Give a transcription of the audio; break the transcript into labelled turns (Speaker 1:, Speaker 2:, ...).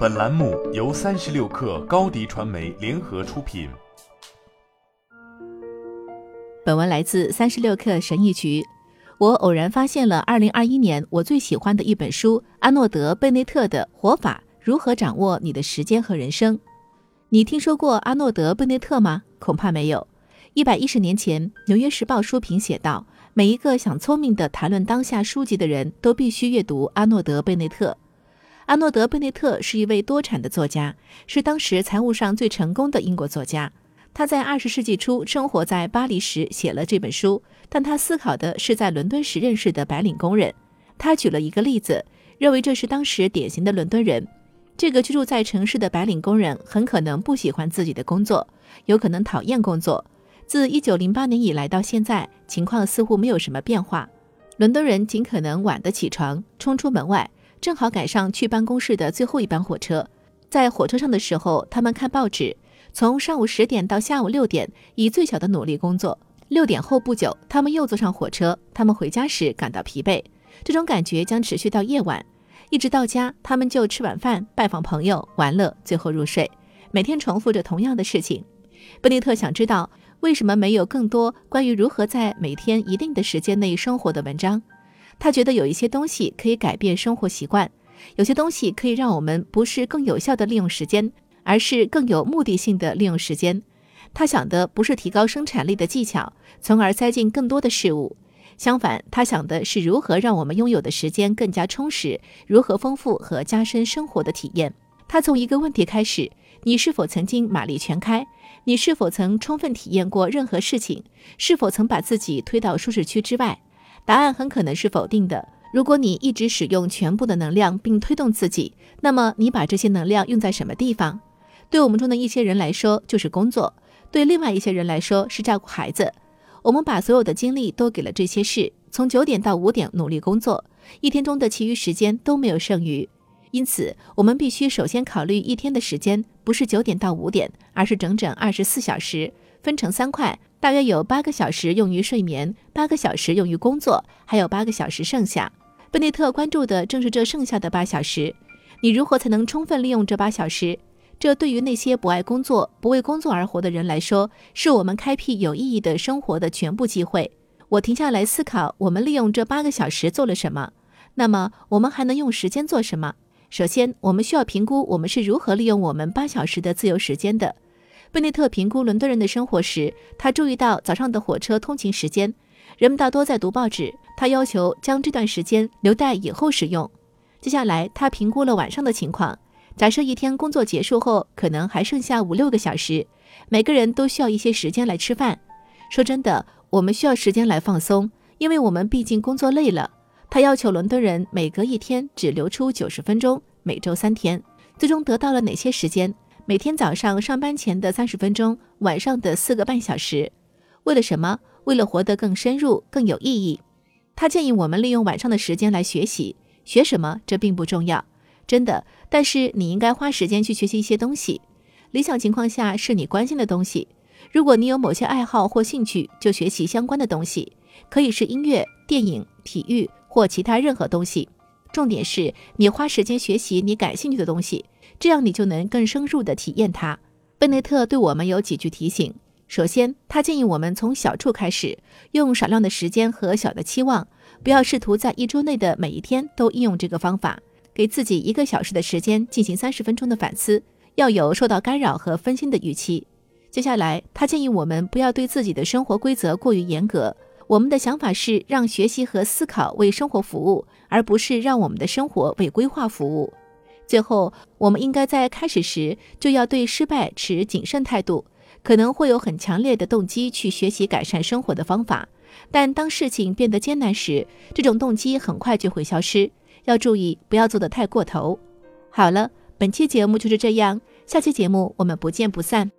Speaker 1: 本栏目由三十六氪高低传媒联合出品。
Speaker 2: 本文来自三十六氪神译局。我偶然发现了二零二一年我最喜欢的一本书——阿诺德·贝内特的《活法：如何掌握你的时间和人生》。你听说过阿诺德·贝内特吗？恐怕没有。一百一十年前，《纽约时报》书评写道：“每一个想聪明地谈论当下书籍的人都必须阅读阿诺德·贝内特。”阿诺德·贝内特是一位多产的作家，是当时财务上最成功的英国作家。他在二十世纪初生活在巴黎时写了这本书，但他思考的是在伦敦时认识的白领工人。他举了一个例子，认为这是当时典型的伦敦人。这个居住在城市的白领工人很可能不喜欢自己的工作，有可能讨厌工作。自一九零八年以来到现在，情况似乎没有什么变化。伦敦人尽可能晚的起床，冲出门外。正好赶上去办公室的最后一班火车，在火车上的时候，他们看报纸，从上午十点到下午六点，以最小的努力工作。六点后不久，他们又坐上火车，他们回家时感到疲惫。这种感觉将持续到夜晚，一直到家，他们就吃晚饭、拜访朋友、玩乐，最后入睡。每天重复着同样的事情。贝内特想知道为什么没有更多关于如何在每天一定的时间内生活的文章。他觉得有一些东西可以改变生活习惯，有些东西可以让我们不是更有效的利用时间，而是更有目的性的利用时间。他想的不是提高生产力的技巧，从而塞进更多的事物。相反，他想的是如何让我们拥有的时间更加充实，如何丰富和加深生活的体验。他从一个问题开始：你是否曾经马力全开？你是否曾充分体验过任何事情？是否曾把自己推到舒适区之外？答案很可能是否定的。如果你一直使用全部的能量并推动自己，那么你把这些能量用在什么地方？对我们中的一些人来说就是工作，对另外一些人来说是照顾孩子。我们把所有的精力都给了这些事，从九点到五点努力工作，一天中的其余时间都没有剩余。因此，我们必须首先考虑一天的时间不是九点到五点，而是整整二十四小时，分成三块。大约有八个小时用于睡眠，八个小时用于工作，还有八个小时剩下。贝内特关注的正是这剩下的八小时。你如何才能充分利用这八小时？这对于那些不爱工作、不为工作而活的人来说，是我们开辟有意义的生活的全部机会。我停下来思考，我们利用这八个小时做了什么？那么，我们还能用时间做什么？首先，我们需要评估我们是如何利用我们八小时的自由时间的。贝内特评估伦敦人的生活时，他注意到早上的火车通勤时间，人们大多在读报纸。他要求将这段时间留待以后使用。接下来，他评估了晚上的情况。假设一天工作结束后，可能还剩下五六个小时，每个人都需要一些时间来吃饭。说真的，我们需要时间来放松，因为我们毕竟工作累了。他要求伦敦人每隔一天只留出九十分钟，每周三天。最终得到了哪些时间？每天早上上班前的三十分钟，晚上的四个半小时，为了什么？为了活得更深入、更有意义。他建议我们利用晚上的时间来学习。学什么？这并不重要，真的。但是你应该花时间去学习一些东西。理想情况下是你关心的东西。如果你有某些爱好或兴趣，就学习相关的东西，可以是音乐、电影、体育或其他任何东西。重点是你花时间学习你感兴趣的东西。这样你就能更深入地体验它。贝内特对我们有几句提醒：首先，他建议我们从小处开始，用少量的时间和小的期望，不要试图在一周内的每一天都应用这个方法。给自己一个小时的时间进行三十分钟的反思，要有受到干扰和分心的预期。接下来，他建议我们不要对自己的生活规则过于严格。我们的想法是让学习和思考为生活服务，而不是让我们的生活为规划服务。最后，我们应该在开始时就要对失败持谨慎态度。可能会有很强烈的动机去学习改善生活的方法，但当事情变得艰难时，这种动机很快就会消失。要注意，不要做得太过头。好了，本期节目就是这样，下期节目我们不见不散。